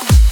Yeah.